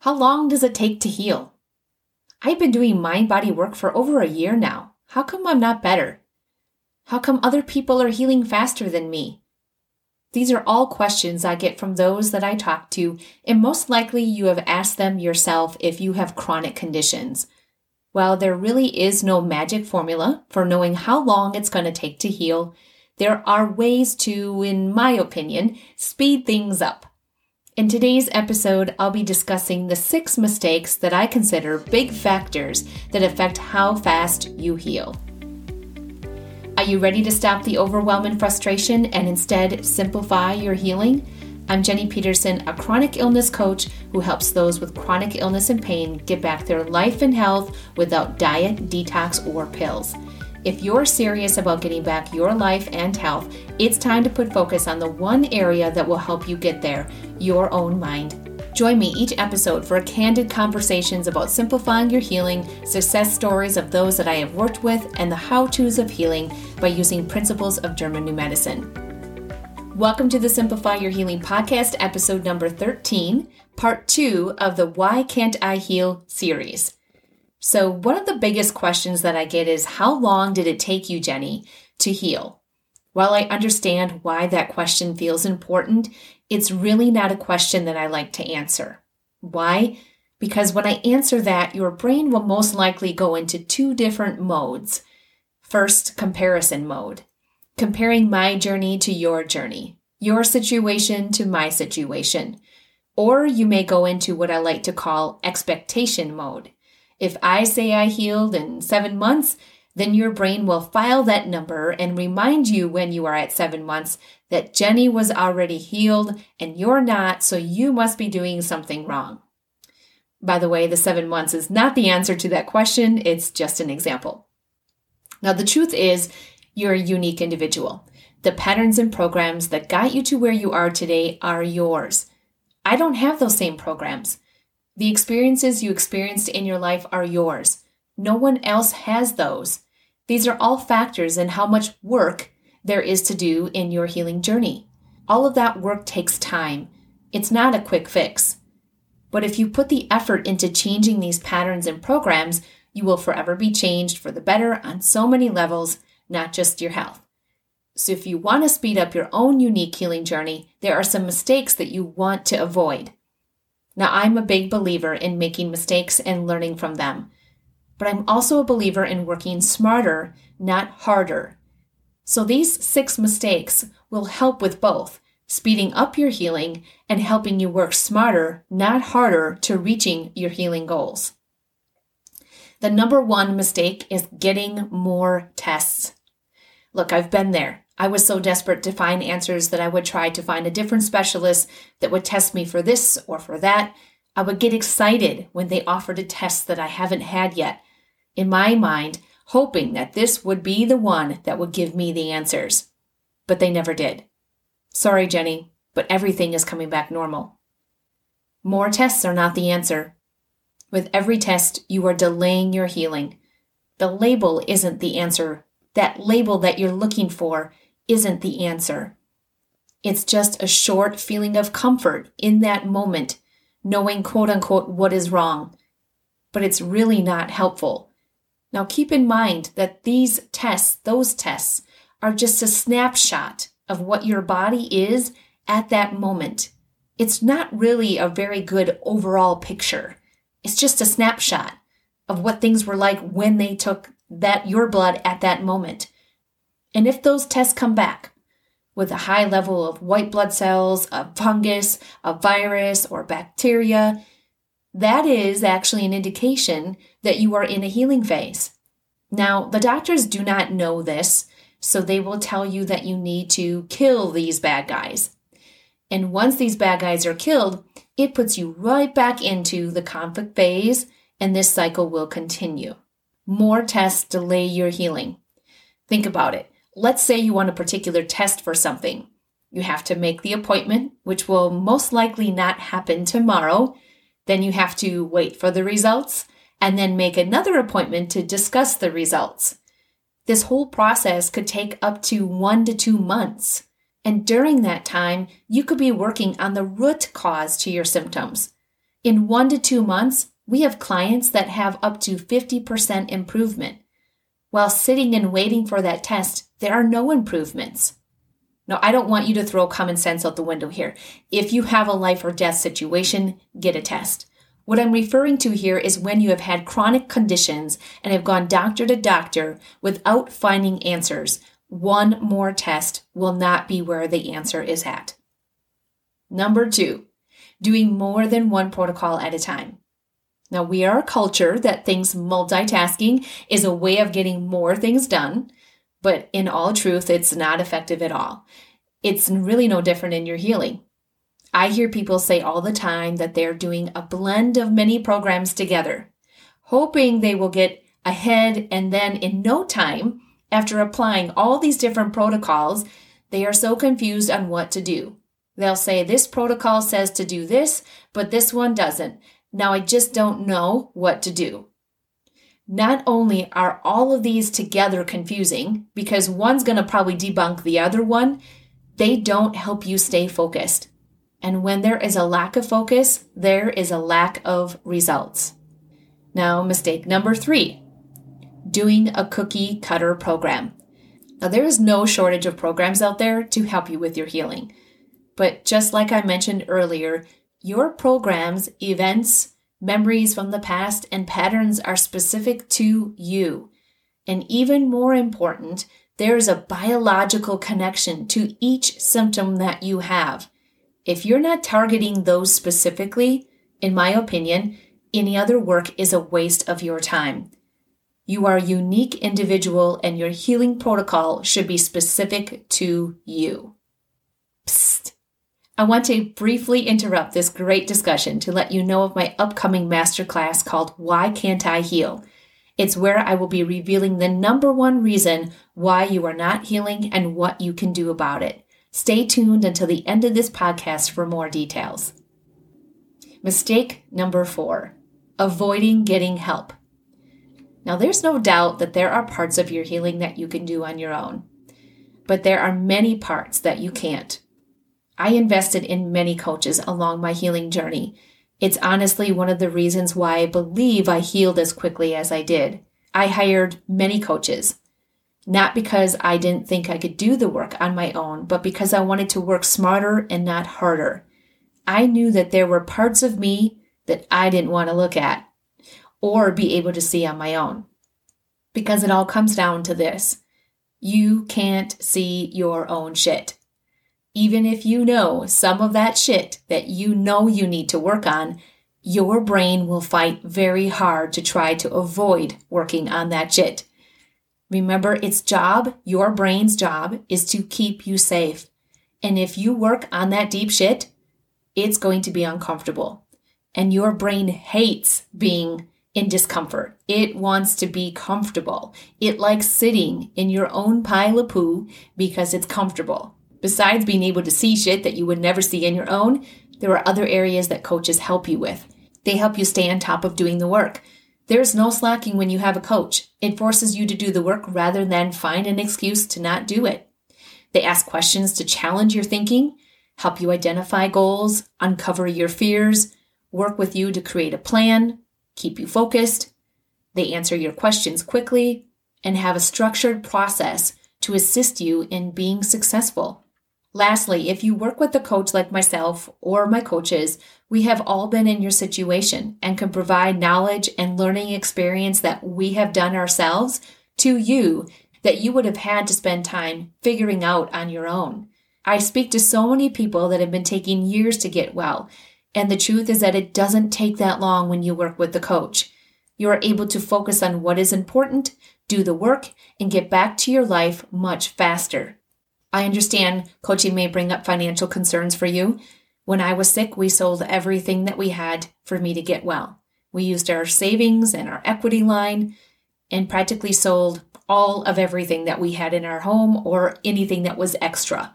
How long does it take to heal? I've been doing mind body work for over a year now. How come I'm not better? How come other people are healing faster than me? These are all questions I get from those that I talk to, and most likely you have asked them yourself if you have chronic conditions. While there really is no magic formula for knowing how long it's going to take to heal, there are ways to, in my opinion, speed things up. In today's episode, I'll be discussing the six mistakes that I consider big factors that affect how fast you heal. Are you ready to stop the overwhelm and frustration and instead simplify your healing? I'm Jenny Peterson, a chronic illness coach who helps those with chronic illness and pain get back their life and health without diet, detox, or pills. If you're serious about getting back your life and health, it's time to put focus on the one area that will help you get there your own mind. Join me each episode for candid conversations about simplifying your healing, success stories of those that I have worked with, and the how to's of healing by using principles of German New Medicine. Welcome to the Simplify Your Healing podcast, episode number 13, part two of the Why Can't I Heal series. So, one of the biggest questions that I get is How long did it take you, Jenny, to heal? While I understand why that question feels important, it's really not a question that I like to answer. Why? Because when I answer that, your brain will most likely go into two different modes. First, comparison mode comparing my journey to your journey, your situation to my situation. Or you may go into what I like to call expectation mode. If I say I healed in seven months, then your brain will file that number and remind you when you are at seven months that Jenny was already healed and you're not, so you must be doing something wrong. By the way, the seven months is not the answer to that question, it's just an example. Now, the truth is, you're a unique individual. The patterns and programs that got you to where you are today are yours. I don't have those same programs. The experiences you experienced in your life are yours. No one else has those. These are all factors in how much work there is to do in your healing journey. All of that work takes time. It's not a quick fix. But if you put the effort into changing these patterns and programs, you will forever be changed for the better on so many levels not just your health. So, if you want to speed up your own unique healing journey, there are some mistakes that you want to avoid. Now, I'm a big believer in making mistakes and learning from them, but I'm also a believer in working smarter, not harder. So, these six mistakes will help with both speeding up your healing and helping you work smarter, not harder, to reaching your healing goals. The number one mistake is getting more tests. Look, I've been there. I was so desperate to find answers that I would try to find a different specialist that would test me for this or for that. I would get excited when they offered a test that I haven't had yet. In my mind, hoping that this would be the one that would give me the answers. But they never did. Sorry, Jenny, but everything is coming back normal. More tests are not the answer. With every test, you are delaying your healing. The label isn't the answer that label that you're looking for isn't the answer. It's just a short feeling of comfort in that moment, knowing quote unquote what is wrong. But it's really not helpful. Now keep in mind that these tests, those tests, are just a snapshot of what your body is at that moment. It's not really a very good overall picture. It's just a snapshot of what things were like when they took that your blood at that moment. And if those tests come back with a high level of white blood cells, a fungus, a virus, or bacteria, that is actually an indication that you are in a healing phase. Now, the doctors do not know this, so they will tell you that you need to kill these bad guys. And once these bad guys are killed, it puts you right back into the conflict phase, and this cycle will continue more tests delay your healing. Think about it. Let's say you want a particular test for something. You have to make the appointment, which will most likely not happen tomorrow. Then you have to wait for the results and then make another appointment to discuss the results. This whole process could take up to one to two months. And during that time, you could be working on the root cause to your symptoms. In one to two months, we have clients that have up to 50% improvement. While sitting and waiting for that test, there are no improvements. Now, I don't want you to throw common sense out the window here. If you have a life or death situation, get a test. What I'm referring to here is when you have had chronic conditions and have gone doctor to doctor without finding answers. One more test will not be where the answer is at. Number two, doing more than one protocol at a time. Now, we are a culture that thinks multitasking is a way of getting more things done, but in all truth, it's not effective at all. It's really no different in your healing. I hear people say all the time that they're doing a blend of many programs together, hoping they will get ahead, and then in no time, after applying all these different protocols, they are so confused on what to do. They'll say, This protocol says to do this, but this one doesn't. Now I just don't know what to do. Not only are all of these together confusing, because one's going to probably debunk the other one, they don't help you stay focused. And when there is a lack of focus, there is a lack of results. Now, mistake number three doing a cookie cutter program. Now, there is no shortage of programs out there to help you with your healing. But just like I mentioned earlier, your programs, events, memories from the past, and patterns are specific to you. And even more important, there is a biological connection to each symptom that you have. If you're not targeting those specifically, in my opinion, any other work is a waste of your time. You are a unique individual and your healing protocol should be specific to you. Psst. I want to briefly interrupt this great discussion to let you know of my upcoming masterclass called Why Can't I Heal? It's where I will be revealing the number one reason why you are not healing and what you can do about it. Stay tuned until the end of this podcast for more details. Mistake number four avoiding getting help. Now, there's no doubt that there are parts of your healing that you can do on your own, but there are many parts that you can't. I invested in many coaches along my healing journey. It's honestly one of the reasons why I believe I healed as quickly as I did. I hired many coaches, not because I didn't think I could do the work on my own, but because I wanted to work smarter and not harder. I knew that there were parts of me that I didn't want to look at or be able to see on my own. Because it all comes down to this you can't see your own shit even if you know some of that shit that you know you need to work on, your brain will fight very hard to try to avoid working on that shit. Remember, its job, your brain's job, is to keep you safe. And if you work on that deep shit, it's going to be uncomfortable. And your brain hates being in discomfort. It wants to be comfortable. It likes sitting in your own pile of poo because it's comfortable. Besides being able to see shit that you would never see in your own, there are other areas that coaches help you with. They help you stay on top of doing the work. There's no slacking when you have a coach. It forces you to do the work rather than find an excuse to not do it. They ask questions to challenge your thinking, help you identify goals, uncover your fears, work with you to create a plan, keep you focused. They answer your questions quickly and have a structured process to assist you in being successful. Lastly, if you work with a coach like myself or my coaches, we have all been in your situation and can provide knowledge and learning experience that we have done ourselves to you that you would have had to spend time figuring out on your own. I speak to so many people that have been taking years to get well, and the truth is that it doesn't take that long when you work with the coach. You are able to focus on what is important, do the work, and get back to your life much faster. I understand coaching may bring up financial concerns for you. When I was sick, we sold everything that we had for me to get well. We used our savings and our equity line and practically sold all of everything that we had in our home or anything that was extra.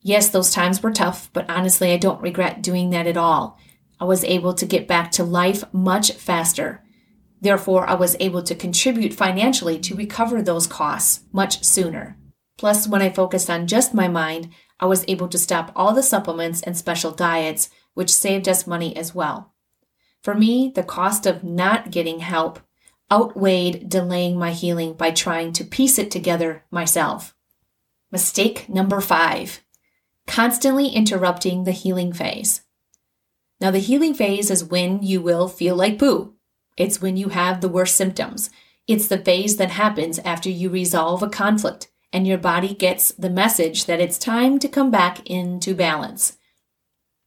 Yes, those times were tough, but honestly, I don't regret doing that at all. I was able to get back to life much faster. Therefore, I was able to contribute financially to recover those costs much sooner. Plus, when I focused on just my mind, I was able to stop all the supplements and special diets, which saved us money as well. For me, the cost of not getting help outweighed delaying my healing by trying to piece it together myself. Mistake number five constantly interrupting the healing phase. Now, the healing phase is when you will feel like poo. It's when you have the worst symptoms. It's the phase that happens after you resolve a conflict and your body gets the message that it's time to come back into balance.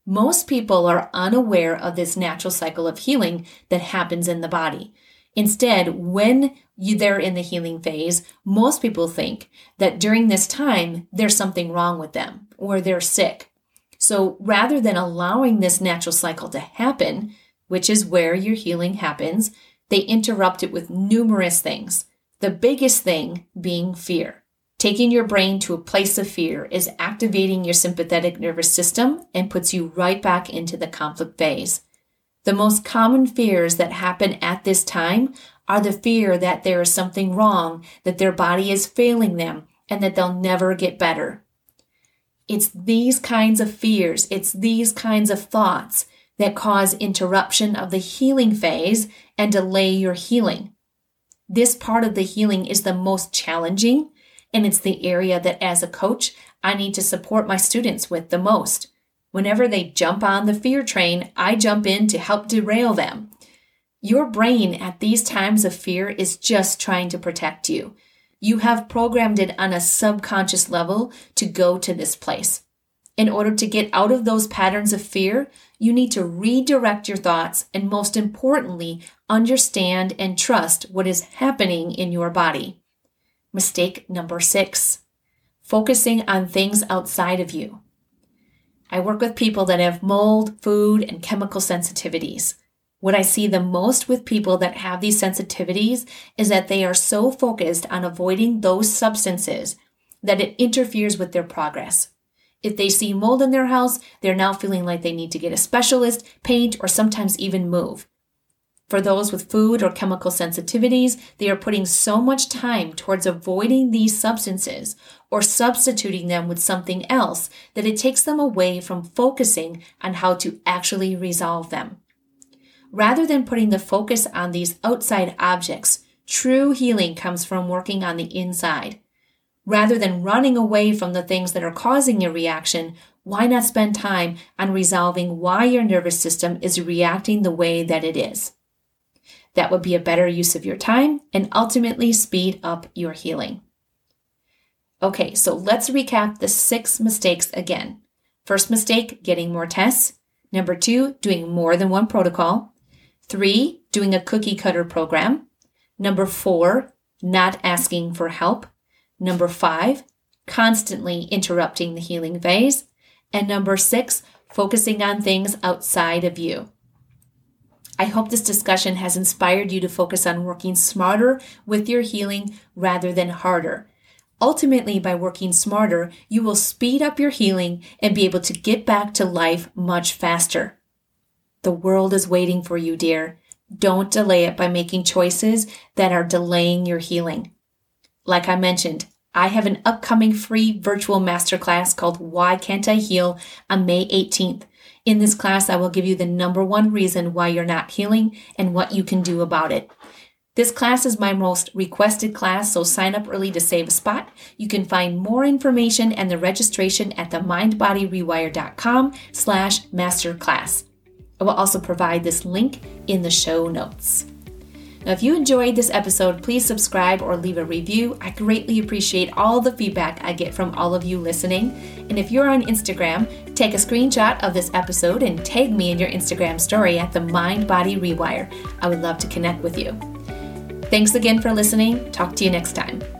Most people are unaware of this natural cycle of healing that happens in the body. Instead, when you, they're in the healing phase, most people think that during this time, there's something wrong with them or they're sick. So rather than allowing this natural cycle to happen, which is where your healing happens, they interrupt it with numerous things. The biggest thing being fear. Taking your brain to a place of fear is activating your sympathetic nervous system and puts you right back into the conflict phase. The most common fears that happen at this time are the fear that there is something wrong, that their body is failing them, and that they'll never get better. It's these kinds of fears, it's these kinds of thoughts that cause interruption of the healing phase and delay your healing. This part of the healing is the most challenging, and it's the area that as a coach, I need to support my students with the most. Whenever they jump on the fear train, I jump in to help derail them. Your brain at these times of fear is just trying to protect you. You have programmed it on a subconscious level to go to this place. In order to get out of those patterns of fear, you need to redirect your thoughts and, most importantly, understand and trust what is happening in your body. Mistake number six focusing on things outside of you. I work with people that have mold, food, and chemical sensitivities. What I see the most with people that have these sensitivities is that they are so focused on avoiding those substances that it interferes with their progress. If they see mold in their house, they're now feeling like they need to get a specialist, paint, or sometimes even move. For those with food or chemical sensitivities, they are putting so much time towards avoiding these substances or substituting them with something else that it takes them away from focusing on how to actually resolve them. Rather than putting the focus on these outside objects, true healing comes from working on the inside. Rather than running away from the things that are causing your reaction, why not spend time on resolving why your nervous system is reacting the way that it is? That would be a better use of your time and ultimately speed up your healing. Okay, so let's recap the six mistakes again. First mistake, getting more tests. Number two, doing more than one protocol. Three, doing a cookie cutter program. Number four, not asking for help. Number five, constantly interrupting the healing phase. And number six, focusing on things outside of you. I hope this discussion has inspired you to focus on working smarter with your healing rather than harder. Ultimately, by working smarter, you will speed up your healing and be able to get back to life much faster. The world is waiting for you, dear. Don't delay it by making choices that are delaying your healing. Like I mentioned, I have an upcoming free virtual masterclass called Why Can't I Heal on May 18th. In this class, I will give you the number one reason why you're not healing and what you can do about it. This class is my most requested class, so sign up early to save a spot. You can find more information and the registration at the mindbodyrewire.com slash masterclass. I will also provide this link in the show notes. Now, if you enjoyed this episode, please subscribe or leave a review. I greatly appreciate all the feedback I get from all of you listening. And if you're on Instagram, take a screenshot of this episode and tag me in your Instagram story at the Mind Body Rewire. I would love to connect with you. Thanks again for listening. Talk to you next time.